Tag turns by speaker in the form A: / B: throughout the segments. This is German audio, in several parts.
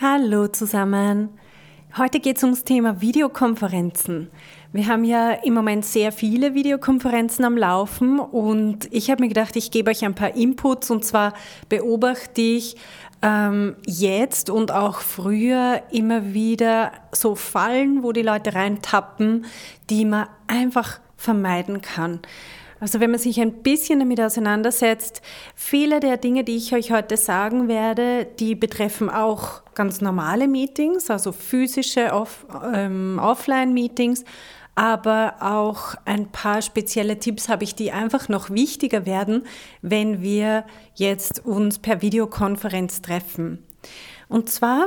A: Hallo zusammen. Heute geht es ums Thema Videokonferenzen. Wir haben ja im Moment sehr viele Videokonferenzen am Laufen und ich habe mir gedacht, ich gebe euch ein paar Inputs und zwar beobachte ich ähm, jetzt und auch früher immer wieder so Fallen, wo die Leute reintappen, die man einfach vermeiden kann. Also wenn man sich ein bisschen damit auseinandersetzt, viele der Dinge, die ich euch heute sagen werde, die betreffen auch ganz normale Meetings, also physische Off ähm, Offline-Meetings, aber auch ein paar spezielle Tipps habe ich, die einfach noch wichtiger werden, wenn wir jetzt uns per Videokonferenz treffen. Und zwar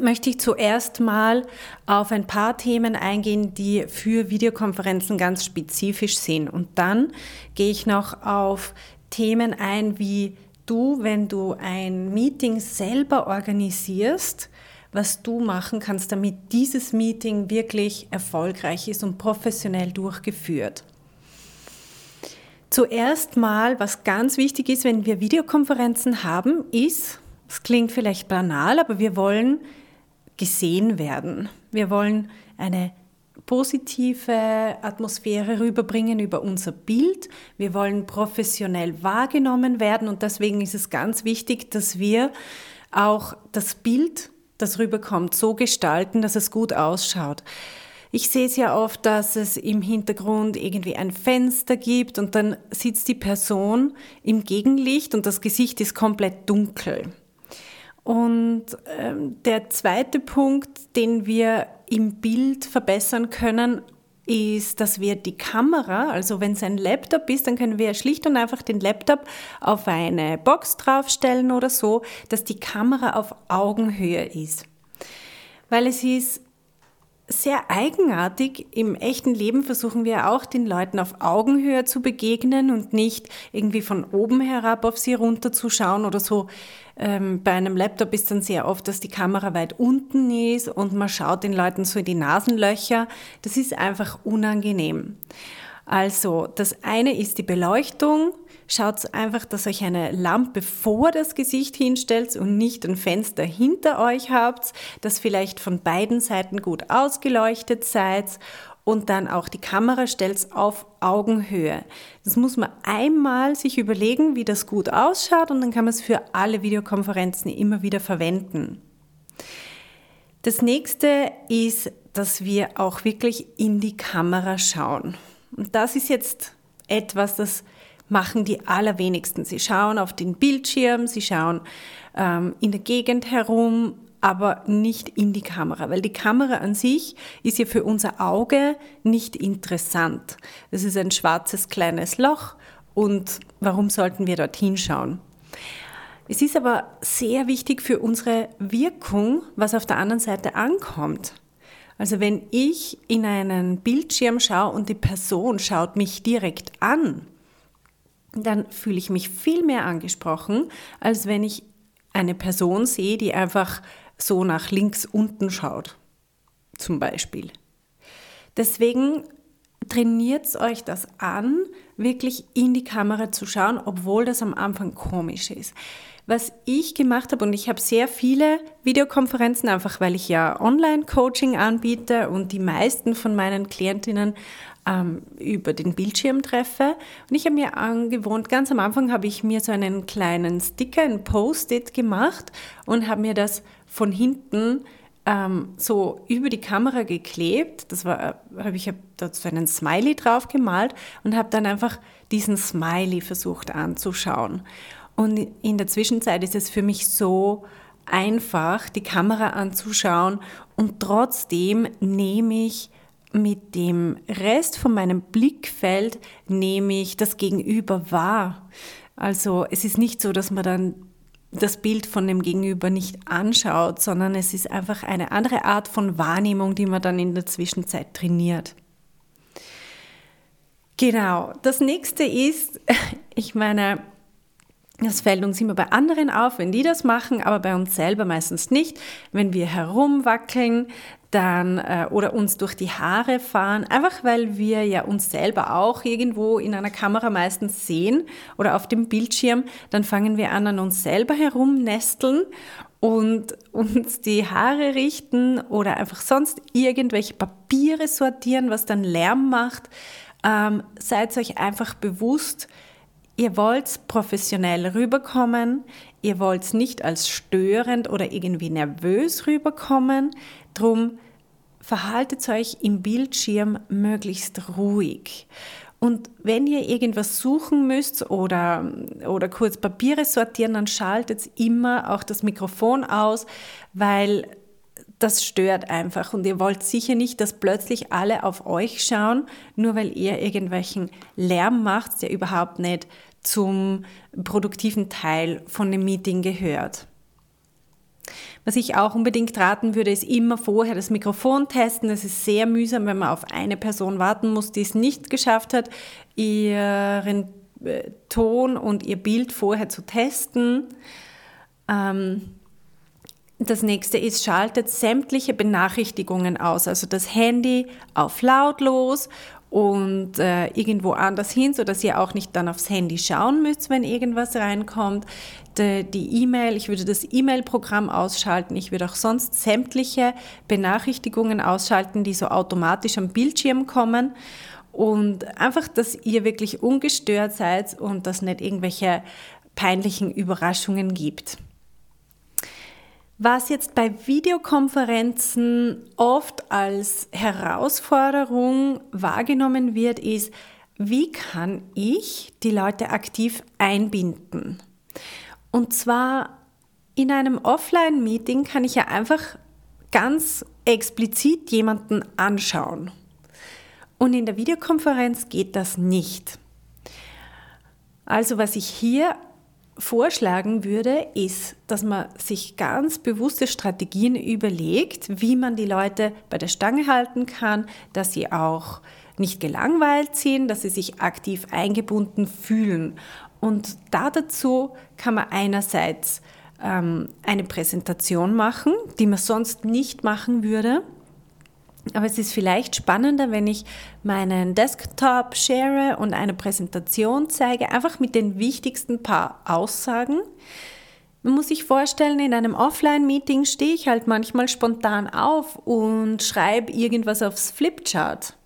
A: möchte ich zuerst mal auf ein paar Themen eingehen, die für Videokonferenzen ganz spezifisch sind. Und dann gehe ich noch auf Themen ein, wie du, wenn du ein Meeting selber organisierst, was du machen kannst, damit dieses Meeting wirklich erfolgreich ist und professionell durchgeführt. Zuerst mal, was ganz wichtig ist, wenn wir Videokonferenzen haben, ist, es klingt vielleicht banal, aber wir wollen gesehen werden. Wir wollen eine positive Atmosphäre rüberbringen über unser Bild. Wir wollen professionell wahrgenommen werden und deswegen ist es ganz wichtig, dass wir auch das Bild, das rüberkommt, so gestalten, dass es gut ausschaut. Ich sehe es ja oft, dass es im Hintergrund irgendwie ein Fenster gibt und dann sitzt die Person im Gegenlicht und das Gesicht ist komplett dunkel. Und ähm, der zweite Punkt, den wir im Bild verbessern können, ist, dass wir die Kamera, also wenn es ein Laptop ist, dann können wir schlicht und einfach den Laptop auf eine Box draufstellen oder so, dass die Kamera auf Augenhöhe ist. Weil es ist sehr eigenartig. Im echten Leben versuchen wir auch den Leuten auf Augenhöhe zu begegnen und nicht irgendwie von oben herab auf sie runterzuschauen oder so. Ähm, bei einem Laptop ist dann sehr oft, dass die Kamera weit unten ist und man schaut den Leuten so in die Nasenlöcher. Das ist einfach unangenehm. Also das eine ist die Beleuchtung. Schaut einfach, dass euch eine Lampe vor das Gesicht hinstellt und nicht ein Fenster hinter euch habt, dass vielleicht von beiden Seiten gut ausgeleuchtet seid und dann auch die Kamera stellt auf Augenhöhe. Das muss man einmal sich überlegen, wie das gut ausschaut und dann kann man es für alle Videokonferenzen immer wieder verwenden. Das nächste ist, dass wir auch wirklich in die Kamera schauen. Und das ist jetzt etwas, das machen die allerwenigsten. Sie schauen auf den Bildschirm, sie schauen ähm, in der Gegend herum, aber nicht in die Kamera, weil die Kamera an sich ist ja für unser Auge nicht interessant. Es ist ein schwarzes kleines Loch und warum sollten wir dorthin schauen? Es ist aber sehr wichtig für unsere Wirkung, was auf der anderen Seite ankommt. Also wenn ich in einen Bildschirm schaue und die Person schaut mich direkt an, dann fühle ich mich viel mehr angesprochen, als wenn ich eine Person sehe, die einfach so nach links unten schaut, zum Beispiel. Deswegen trainiert euch das an, wirklich in die Kamera zu schauen, obwohl das am Anfang komisch ist. Was ich gemacht habe, und ich habe sehr viele Videokonferenzen, einfach weil ich ja Online-Coaching anbiete und die meisten von meinen Klientinnen ähm, über den Bildschirm treffe. Und ich habe mir angewohnt, ganz am Anfang habe ich mir so einen kleinen Sticker, ein Post-it gemacht und habe mir das von hinten ähm, so über die Kamera geklebt. Das war, habe ich hab dazu einen Smiley drauf gemalt und habe dann einfach diesen Smiley versucht anzuschauen. Und in der Zwischenzeit ist es für mich so einfach, die Kamera anzuschauen und trotzdem nehme ich mit dem Rest von meinem Blickfeld nehme ich das Gegenüber wahr. Also es ist nicht so, dass man dann das Bild von dem Gegenüber nicht anschaut, sondern es ist einfach eine andere Art von Wahrnehmung, die man dann in der Zwischenzeit trainiert. Genau, das nächste ist, ich meine, das fällt uns immer bei anderen auf, wenn die das machen, aber bei uns selber meistens nicht. Wenn wir herumwackeln, dann äh, oder uns durch die Haare fahren, einfach weil wir ja uns selber auch irgendwo in einer Kamera meistens sehen oder auf dem Bildschirm, dann fangen wir an an uns selber herumnesteln und uns die Haare richten oder einfach sonst irgendwelche Papiere sortieren, was dann Lärm macht, ähm, seid euch einfach bewusst, ihr wollt professionell rüberkommen, ihr wollt nicht als störend oder irgendwie nervös rüberkommen, drum verhaltet euch im Bildschirm möglichst ruhig. Und wenn ihr irgendwas suchen müsst oder, oder kurz Papiere sortieren, dann schaltet immer auch das Mikrofon aus, weil das stört einfach und ihr wollt sicher nicht, dass plötzlich alle auf euch schauen, nur weil ihr irgendwelchen Lärm macht, der überhaupt nicht zum produktiven Teil von dem Meeting gehört. Was ich auch unbedingt raten würde, ist immer vorher das Mikrofon testen. Es ist sehr mühsam, wenn man auf eine Person warten muss, die es nicht geschafft hat, ihren äh, Ton und ihr Bild vorher zu testen. Ähm, das nächste ist, schaltet sämtliche Benachrichtigungen aus, also das Handy auf lautlos und äh, irgendwo anders hin, sodass ihr auch nicht dann aufs Handy schauen müsst, wenn irgendwas reinkommt. Die E-Mail, ich würde das E-Mail-Programm ausschalten. Ich würde auch sonst sämtliche Benachrichtigungen ausschalten, die so automatisch am Bildschirm kommen. Und einfach, dass ihr wirklich ungestört seid und dass nicht irgendwelche peinlichen Überraschungen gibt. Was jetzt bei Videokonferenzen oft als Herausforderung wahrgenommen wird, ist, wie kann ich die Leute aktiv einbinden? Und zwar in einem Offline-Meeting kann ich ja einfach ganz explizit jemanden anschauen. Und in der Videokonferenz geht das nicht. Also was ich hier vorschlagen würde, ist, dass man sich ganz bewusste Strategien überlegt, wie man die Leute bei der Stange halten kann, dass sie auch nicht gelangweilt sind, dass sie sich aktiv eingebunden fühlen. Und da dazu kann man einerseits ähm, eine Präsentation machen, die man sonst nicht machen würde. Aber es ist vielleicht spannender, wenn ich meinen Desktop share und eine Präsentation zeige, einfach mit den wichtigsten paar Aussagen. Man muss sich vorstellen, in einem Offline-Meeting stehe ich halt manchmal spontan auf und schreibe irgendwas aufs Flipchart.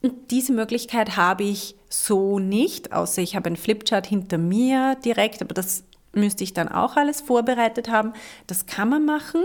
A: Und diese Möglichkeit habe ich so nicht, außer ich habe einen Flipchart hinter mir direkt, aber das müsste ich dann auch alles vorbereitet haben. Das kann man machen.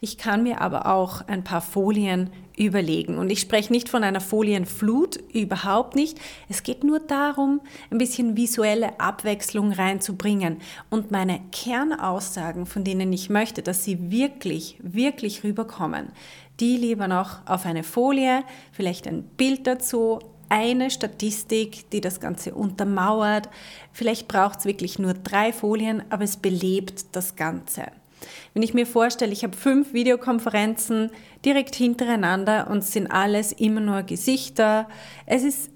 A: Ich kann mir aber auch ein paar Folien überlegen. Und ich spreche nicht von einer Folienflut, überhaupt nicht. Es geht nur darum, ein bisschen visuelle Abwechslung reinzubringen. Und meine Kernaussagen, von denen ich möchte, dass sie wirklich, wirklich rüberkommen, die lieber noch auf eine Folie, vielleicht ein Bild dazu, eine Statistik, die das Ganze untermauert. Vielleicht braucht es wirklich nur drei Folien, aber es belebt das Ganze. Wenn ich mir vorstelle, ich habe fünf Videokonferenzen direkt hintereinander und es sind alles immer nur Gesichter, es ist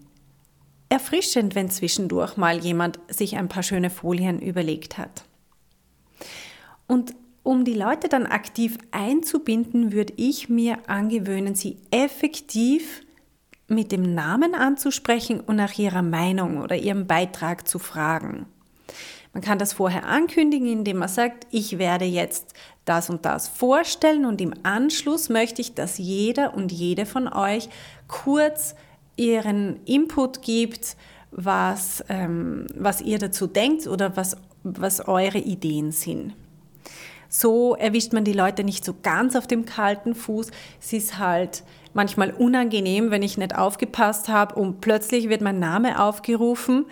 A: erfrischend, wenn zwischendurch mal jemand sich ein paar schöne Folien überlegt hat. Und um die Leute dann aktiv einzubinden, würde ich mir angewöhnen, sie effektiv mit dem Namen anzusprechen und nach ihrer Meinung oder ihrem Beitrag zu fragen. Man kann das vorher ankündigen, indem man sagt, ich werde jetzt das und das vorstellen und im Anschluss möchte ich, dass jeder und jede von euch kurz ihren Input gibt, was, ähm, was ihr dazu denkt oder was, was eure Ideen sind. So erwischt man die Leute nicht so ganz auf dem kalten Fuß. Es ist halt manchmal unangenehm, wenn ich nicht aufgepasst habe und plötzlich wird mein Name aufgerufen.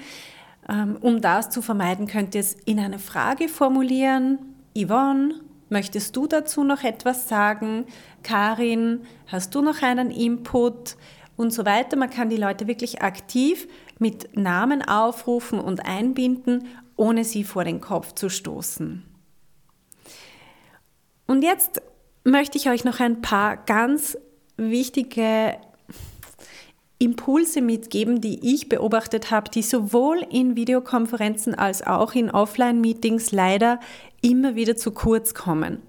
A: Ähm, um das zu vermeiden, könnt ihr es in eine Frage formulieren. Yvonne, möchtest du dazu noch etwas sagen? Karin, hast du noch einen Input? Und so weiter. Man kann die Leute wirklich aktiv mit Namen aufrufen und einbinden, ohne sie vor den Kopf zu stoßen. Und jetzt möchte ich euch noch ein paar ganz wichtige Impulse mitgeben, die ich beobachtet habe, die sowohl in Videokonferenzen als auch in Offline-Meetings leider immer wieder zu kurz kommen.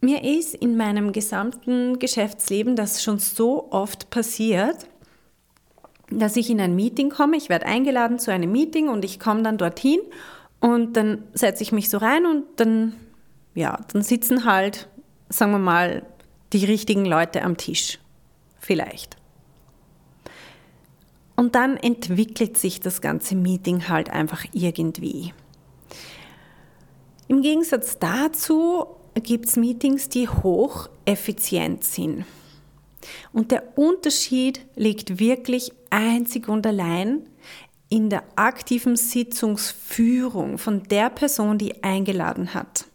A: Mir ist in meinem gesamten Geschäftsleben das schon so oft passiert, dass ich in ein Meeting komme, ich werde eingeladen zu einem Meeting und ich komme dann dorthin und dann setze ich mich so rein und dann ja, dann sitzen halt, sagen wir mal, die richtigen Leute am Tisch. Vielleicht. Und dann entwickelt sich das ganze Meeting halt einfach irgendwie. Im Gegensatz dazu gibt es Meetings, die hocheffizient sind. Und der Unterschied liegt wirklich einzig und allein in der aktiven Sitzungsführung von der Person, die eingeladen hat.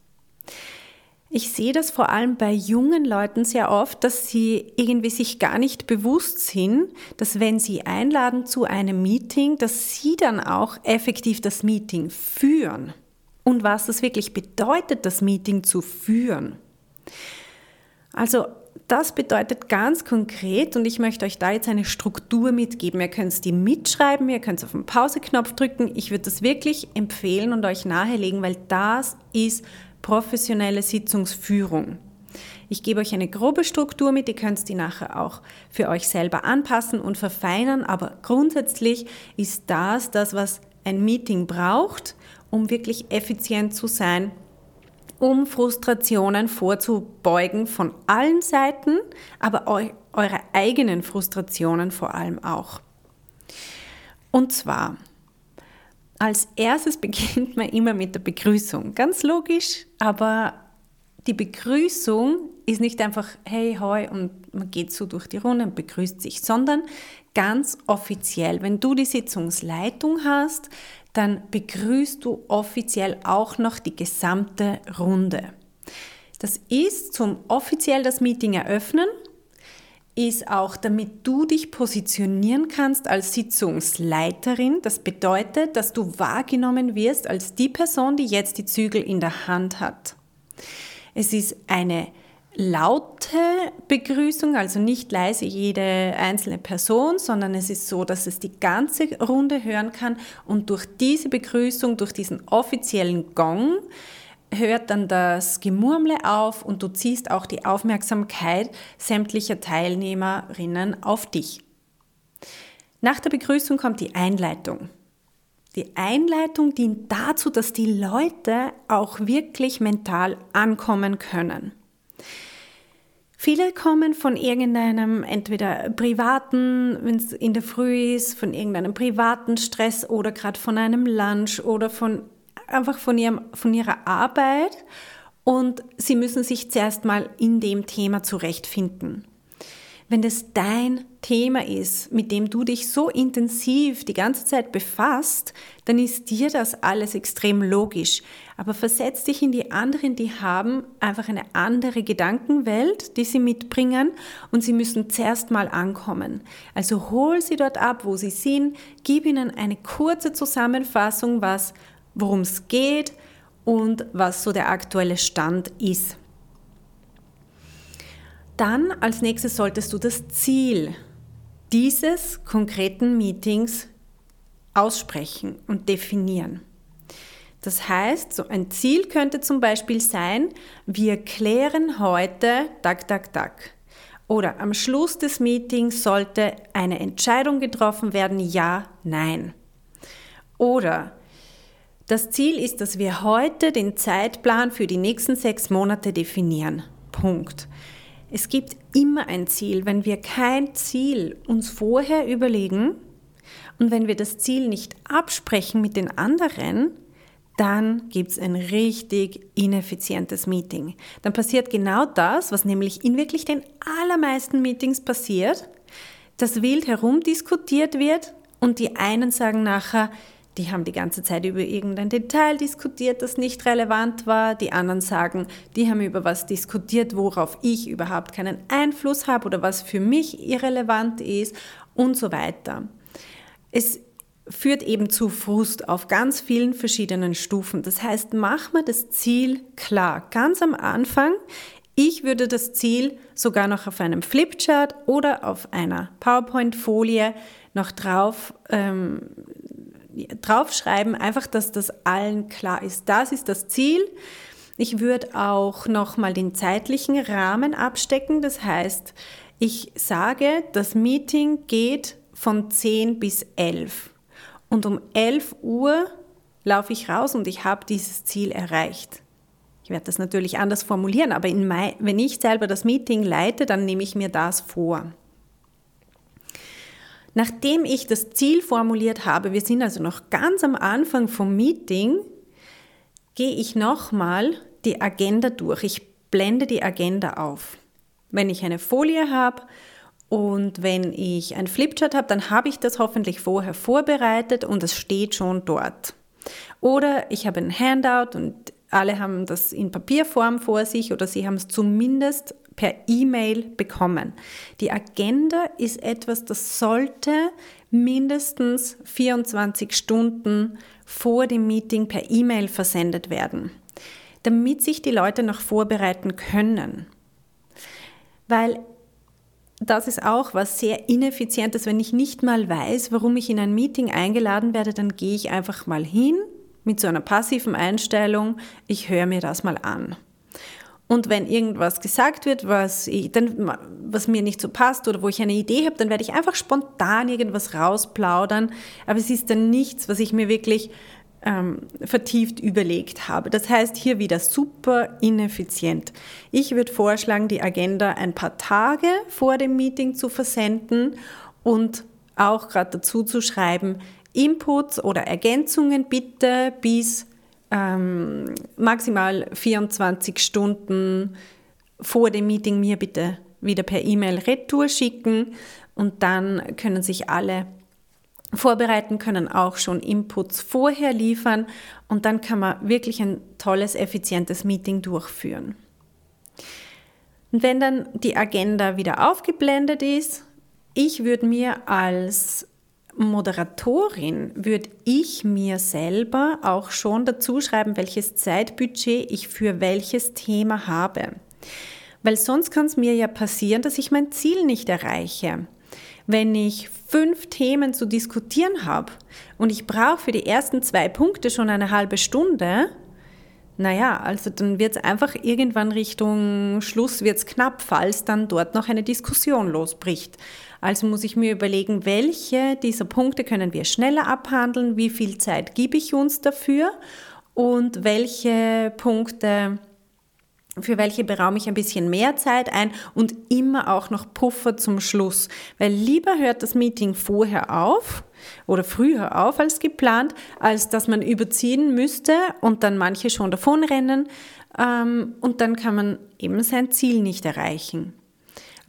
A: Ich sehe das vor allem bei jungen Leuten sehr oft, dass sie irgendwie sich gar nicht bewusst sind, dass wenn sie einladen zu einem Meeting, dass sie dann auch effektiv das Meeting führen. Und was das wirklich bedeutet, das Meeting zu führen. Also das bedeutet ganz konkret, und ich möchte euch da jetzt eine Struktur mitgeben. Ihr könnt die mitschreiben, ihr könnt auf den Pauseknopf drücken. Ich würde das wirklich empfehlen und euch nahelegen, weil das ist professionelle Sitzungsführung. Ich gebe euch eine grobe Struktur mit, ihr könnt die nachher auch für euch selber anpassen und verfeinern, aber grundsätzlich ist das das, was ein Meeting braucht, um wirklich effizient zu sein, um Frustrationen vorzubeugen von allen Seiten, aber eu eure eigenen Frustrationen vor allem auch. Und zwar als erstes beginnt man immer mit der Begrüßung. Ganz logisch, aber die Begrüßung ist nicht einfach hey, hoi und man geht so durch die Runde und begrüßt sich, sondern ganz offiziell. Wenn du die Sitzungsleitung hast, dann begrüßt du offiziell auch noch die gesamte Runde. Das ist zum offiziell das Meeting eröffnen ist auch, damit du dich positionieren kannst als Sitzungsleiterin. Das bedeutet, dass du wahrgenommen wirst als die Person, die jetzt die Zügel in der Hand hat. Es ist eine laute Begrüßung, also nicht leise jede einzelne Person, sondern es ist so, dass es die ganze Runde hören kann und durch diese Begrüßung, durch diesen offiziellen Gong, hört dann das Gemurmle auf und du ziehst auch die Aufmerksamkeit sämtlicher Teilnehmerinnen auf dich. Nach der Begrüßung kommt die Einleitung. Die Einleitung dient dazu, dass die Leute auch wirklich mental ankommen können. Viele kommen von irgendeinem, entweder privaten, wenn es in der Früh ist, von irgendeinem privaten Stress oder gerade von einem Lunch oder von einfach von, ihrem, von ihrer Arbeit und sie müssen sich zuerst mal in dem Thema zurechtfinden. Wenn das dein Thema ist, mit dem du dich so intensiv die ganze Zeit befasst, dann ist dir das alles extrem logisch. Aber versetz dich in die anderen, die haben einfach eine andere Gedankenwelt, die sie mitbringen und sie müssen zuerst mal ankommen. Also hol sie dort ab, wo sie sind, gib ihnen eine kurze Zusammenfassung, was worum es geht und was so der aktuelle Stand ist. Dann als nächstes solltest du das Ziel dieses konkreten Meetings aussprechen und definieren. Das heißt, so ein Ziel könnte zum Beispiel sein, wir klären heute, tak, tak, tak. Oder am Schluss des Meetings sollte eine Entscheidung getroffen werden, ja, nein. Oder das Ziel ist, dass wir heute den Zeitplan für die nächsten sechs Monate definieren. Punkt. Es gibt immer ein Ziel. Wenn wir kein Ziel uns vorher überlegen und wenn wir das Ziel nicht absprechen mit den anderen, dann gibt es ein richtig ineffizientes Meeting. Dann passiert genau das, was nämlich in wirklich den allermeisten Meetings passiert, dass wild herumdiskutiert wird und die einen sagen nachher, die haben die ganze Zeit über irgendein Detail diskutiert, das nicht relevant war. Die anderen sagen, die haben über was diskutiert, worauf ich überhaupt keinen Einfluss habe oder was für mich irrelevant ist und so weiter. Es führt eben zu Frust auf ganz vielen verschiedenen Stufen. Das heißt, mach mal das Ziel klar. Ganz am Anfang, ich würde das Ziel sogar noch auf einem Flipchart oder auf einer PowerPoint-Folie noch drauf ähm, draufschreiben, einfach, dass das allen klar ist. Das ist das Ziel. Ich würde auch nochmal den zeitlichen Rahmen abstecken. Das heißt, ich sage, das Meeting geht von 10 bis 11. Und um 11 Uhr laufe ich raus und ich habe dieses Ziel erreicht. Ich werde das natürlich anders formulieren, aber mein, wenn ich selber das Meeting leite, dann nehme ich mir das vor. Nachdem ich das Ziel formuliert habe, wir sind also noch ganz am Anfang vom Meeting, gehe ich nochmal die Agenda durch. Ich blende die Agenda auf. Wenn ich eine Folie habe und wenn ich ein Flipchart habe, dann habe ich das hoffentlich vorher vorbereitet und es steht schon dort. Oder ich habe ein Handout und alle haben das in Papierform vor sich oder sie haben es zumindest per E-Mail bekommen. Die Agenda ist etwas, das sollte mindestens 24 Stunden vor dem Meeting per E-Mail versendet werden, damit sich die Leute noch vorbereiten können. Weil das ist auch was sehr ineffizientes, wenn ich nicht mal weiß, warum ich in ein Meeting eingeladen werde, dann gehe ich einfach mal hin mit so einer passiven Einstellung, ich höre mir das mal an. Und wenn irgendwas gesagt wird, was, ich, dann, was mir nicht so passt oder wo ich eine Idee habe, dann werde ich einfach spontan irgendwas rausplaudern. Aber es ist dann nichts, was ich mir wirklich ähm, vertieft überlegt habe. Das heißt, hier wieder super ineffizient. Ich würde vorschlagen, die Agenda ein paar Tage vor dem Meeting zu versenden und auch gerade dazu zu schreiben, Inputs oder Ergänzungen bitte bis ähm, maximal 24 Stunden vor dem Meeting mir bitte wieder per E-Mail retour schicken und dann können sich alle vorbereiten, können auch schon Inputs vorher liefern und dann kann man wirklich ein tolles, effizientes Meeting durchführen. Und wenn dann die Agenda wieder aufgeblendet ist, ich würde mir als Moderatorin, würde ich mir selber auch schon dazu schreiben, welches Zeitbudget ich für welches Thema habe. Weil sonst kann es mir ja passieren, dass ich mein Ziel nicht erreiche wenn ich fünf Themen zu diskutieren habe und ich brauche für die ersten zwei Punkte schon eine halbe Stunde, naja, also dann wird es einfach irgendwann Richtung Schluss wird's knapp, falls dann dort noch eine Diskussion losbricht. Also muss ich mir überlegen, welche dieser Punkte können wir schneller abhandeln, wie viel Zeit gebe ich uns dafür und welche Punkte für welche beraume ich ein bisschen mehr Zeit ein und immer auch noch Puffer zum Schluss. Weil lieber hört das Meeting vorher auf oder früher auf als geplant, als dass man überziehen müsste und dann manche schon davonrennen ähm, und dann kann man eben sein Ziel nicht erreichen.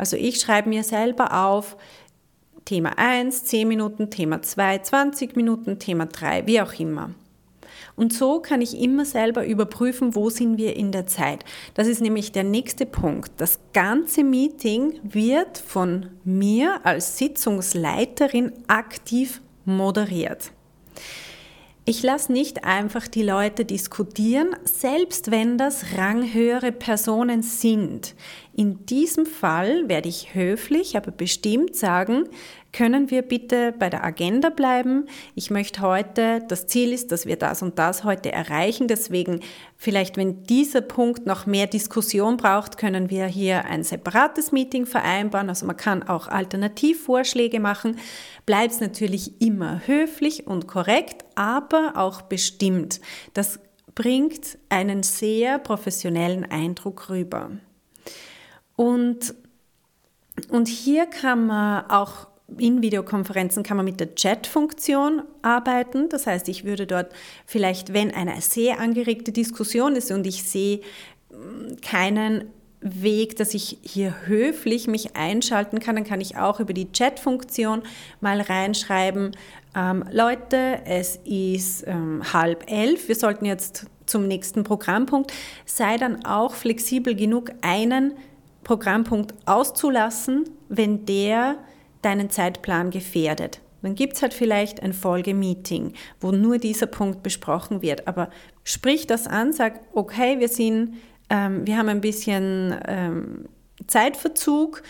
A: Also ich schreibe mir selber auf, Thema 1, 10 Minuten, Thema 2, 20 Minuten, Thema 3, wie auch immer. Und so kann ich immer selber überprüfen, wo sind wir in der Zeit. Das ist nämlich der nächste Punkt. Das ganze Meeting wird von mir als Sitzungsleiterin aktiv moderiert. Ich lasse nicht einfach die Leute diskutieren, selbst wenn das ranghöhere Personen sind. In diesem Fall werde ich höflich, aber bestimmt sagen, können wir bitte bei der Agenda bleiben? Ich möchte heute, das Ziel ist, dass wir das und das heute erreichen. Deswegen vielleicht, wenn dieser Punkt noch mehr Diskussion braucht, können wir hier ein separates Meeting vereinbaren. Also man kann auch Alternativvorschläge machen. Bleibt es natürlich immer höflich und korrekt, aber auch bestimmt. Das bringt einen sehr professionellen Eindruck rüber. Und, und hier kann man auch in Videokonferenzen kann man mit der Chat-Funktion arbeiten. Das heißt, ich würde dort vielleicht, wenn eine sehr angeregte Diskussion ist und ich sehe mm, keinen Weg, dass ich hier höflich mich einschalten kann, dann kann ich auch über die Chat-Funktion mal reinschreiben, ähm, Leute, es ist ähm, halb elf, wir sollten jetzt zum nächsten Programmpunkt. Sei dann auch flexibel genug, einen Programmpunkt auszulassen, wenn der deinen Zeitplan gefährdet. Dann gibt es halt vielleicht ein Folgemeeting, wo nur dieser Punkt besprochen wird. Aber sprich das an, sag, okay, wir sind, ähm, wir haben ein bisschen ähm, Zeitverzug.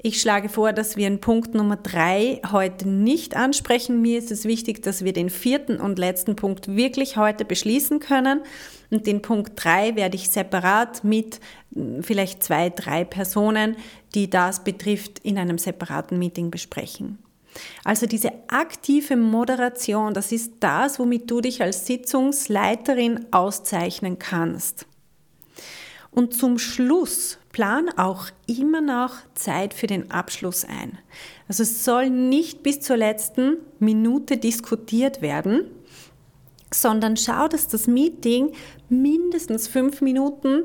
A: Ich schlage vor, dass wir den Punkt Nummer drei heute nicht ansprechen. Mir ist es wichtig, dass wir den vierten und letzten Punkt wirklich heute beschließen können. Und den Punkt drei werde ich separat mit hm, vielleicht zwei, drei Personen, die das betrifft, in einem separaten Meeting besprechen. Also diese aktive Moderation, das ist das, womit du dich als Sitzungsleiterin auszeichnen kannst. Und zum Schluss plan auch immer noch Zeit für den Abschluss ein. Also es soll nicht bis zur letzten Minute diskutiert werden, sondern schau, dass das Meeting mindestens fünf Minuten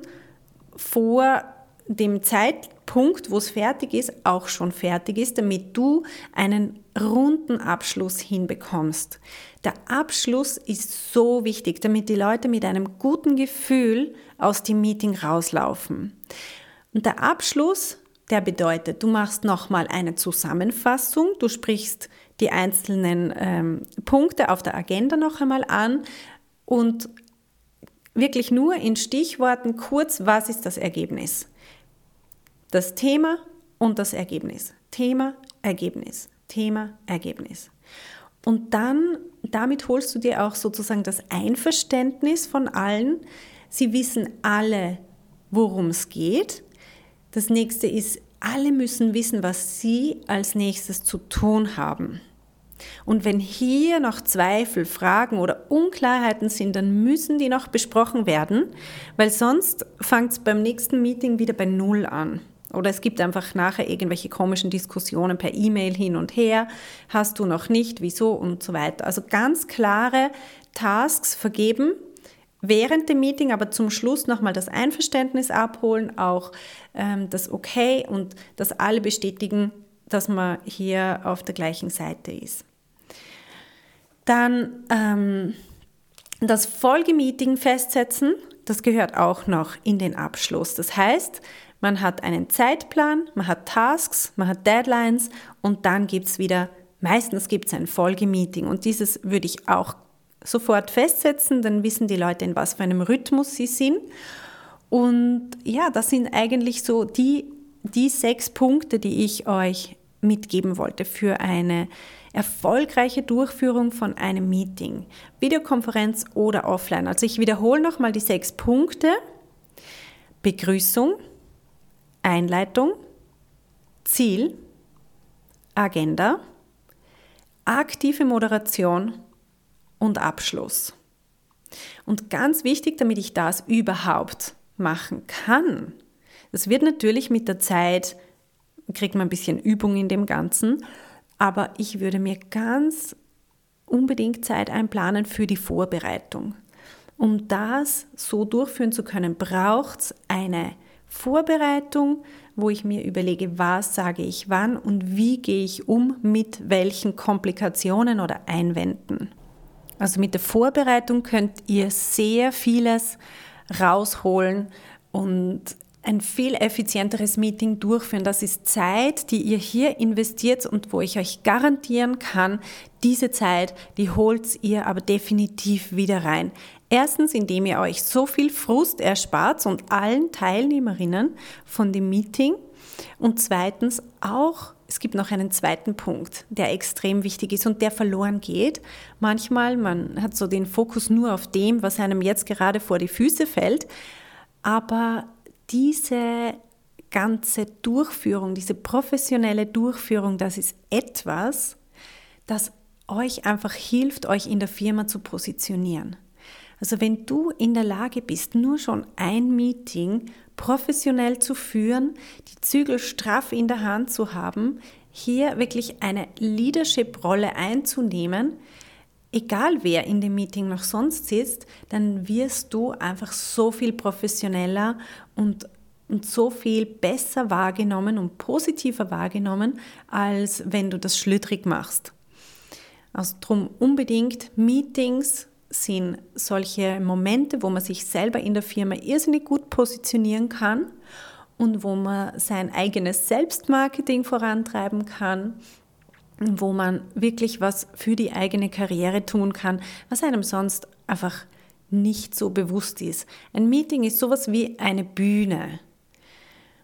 A: vor dem Zeitpunkt, wo es fertig ist, auch schon fertig ist, damit du einen runden Abschluss hinbekommst. Der Abschluss ist so wichtig, damit die Leute mit einem guten Gefühl aus dem Meeting rauslaufen. Und der Abschluss, der bedeutet, du machst nochmal eine Zusammenfassung, du sprichst die einzelnen ähm, Punkte auf der Agenda noch einmal an und wirklich nur in Stichworten kurz, was ist das Ergebnis? Das Thema und das Ergebnis. Thema, Ergebnis. Thema, Ergebnis. Und dann, damit holst du dir auch sozusagen das Einverständnis von allen. Sie wissen alle, worum es geht. Das nächste ist, alle müssen wissen, was sie als nächstes zu tun haben. Und wenn hier noch Zweifel, Fragen oder Unklarheiten sind, dann müssen die noch besprochen werden, weil sonst fängt es beim nächsten Meeting wieder bei Null an. Oder es gibt einfach nachher irgendwelche komischen Diskussionen per E-Mail hin und her. Hast du noch nicht, wieso und so weiter. Also ganz klare Tasks vergeben während dem Meeting, aber zum Schluss nochmal das Einverständnis abholen, auch ähm, das Okay und dass alle bestätigen, dass man hier auf der gleichen Seite ist. Dann ähm, das Folgemeeting festsetzen, das gehört auch noch in den Abschluss. Das heißt, man hat einen Zeitplan, man hat Tasks, man hat Deadlines und dann gibt es wieder, meistens gibt es ein Folgemeeting und dieses würde ich auch sofort festsetzen, dann wissen die Leute, in was für einem Rhythmus sie sind. Und ja, das sind eigentlich so die, die sechs Punkte, die ich euch mitgeben wollte für eine erfolgreiche Durchführung von einem Meeting, Videokonferenz oder offline. Also ich wiederhole nochmal die sechs Punkte. Begrüßung, Einleitung, Ziel, Agenda, aktive Moderation und Abschluss. Und ganz wichtig, damit ich das überhaupt machen kann, das wird natürlich mit der Zeit, kriegt man ein bisschen Übung in dem Ganzen, aber ich würde mir ganz unbedingt Zeit einplanen für die Vorbereitung. Um das so durchführen zu können, braucht es eine Vorbereitung, wo ich mir überlege, was sage ich wann und wie gehe ich um mit welchen Komplikationen oder Einwänden. Also mit der Vorbereitung könnt ihr sehr vieles rausholen und ein viel effizienteres Meeting durchführen. Das ist Zeit, die ihr hier investiert und wo ich euch garantieren kann, diese Zeit, die holt ihr aber definitiv wieder rein. Erstens, indem ihr euch so viel Frust erspart und allen Teilnehmerinnen von dem Meeting. Und zweitens auch es gibt noch einen zweiten Punkt, der extrem wichtig ist und der verloren geht. Manchmal, man hat so den Fokus nur auf dem, was einem jetzt gerade vor die Füße fällt, aber diese ganze Durchführung, diese professionelle Durchführung, das ist etwas, das euch einfach hilft, euch in der Firma zu positionieren. Also wenn du in der Lage bist, nur schon ein Meeting professionell zu führen, die Zügel straff in der Hand zu haben, hier wirklich eine Leadership-Rolle einzunehmen, egal wer in dem Meeting noch sonst sitzt, dann wirst du einfach so viel professioneller und, und so viel besser wahrgenommen und positiver wahrgenommen, als wenn du das schlüttrig machst. Also drum unbedingt Meetings sind solche Momente, wo man sich selber in der Firma irrsinnig gut positionieren kann und wo man sein eigenes Selbstmarketing vorantreiben kann, wo man wirklich was für die eigene Karriere tun kann, was einem sonst einfach nicht so bewusst ist. Ein Meeting ist sowas wie eine Bühne,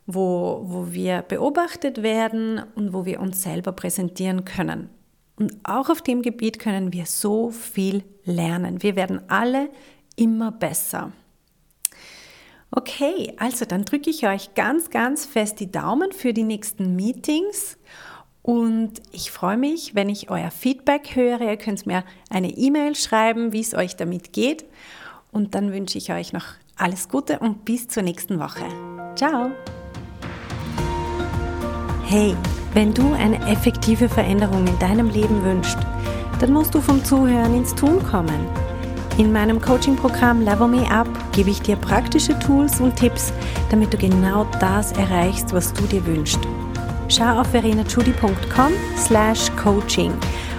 A: wo, wo wir beobachtet werden und wo wir uns selber präsentieren können. Und auch auf dem Gebiet können wir so viel lernen. Wir werden alle immer besser. Okay, also dann drücke ich euch ganz, ganz fest die Daumen für die nächsten Meetings und ich freue mich, wenn ich euer Feedback höre. Ihr könnt mir eine E-Mail schreiben, wie es euch damit geht. Und dann wünsche ich euch noch Alles Gute und bis zur nächsten Woche. Ciao! Hey, wenn du eine effektive Veränderung in deinem Leben wünschst, dann musst du vom Zuhören ins Tun kommen. In meinem Coaching-Programm Level Me Up gebe ich dir praktische Tools und Tipps, damit du genau das erreichst, was du dir wünschst. Schau auf verenachudi.com slash coaching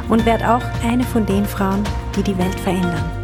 A: und werd auch eine von den Frauen, die die Welt verändern.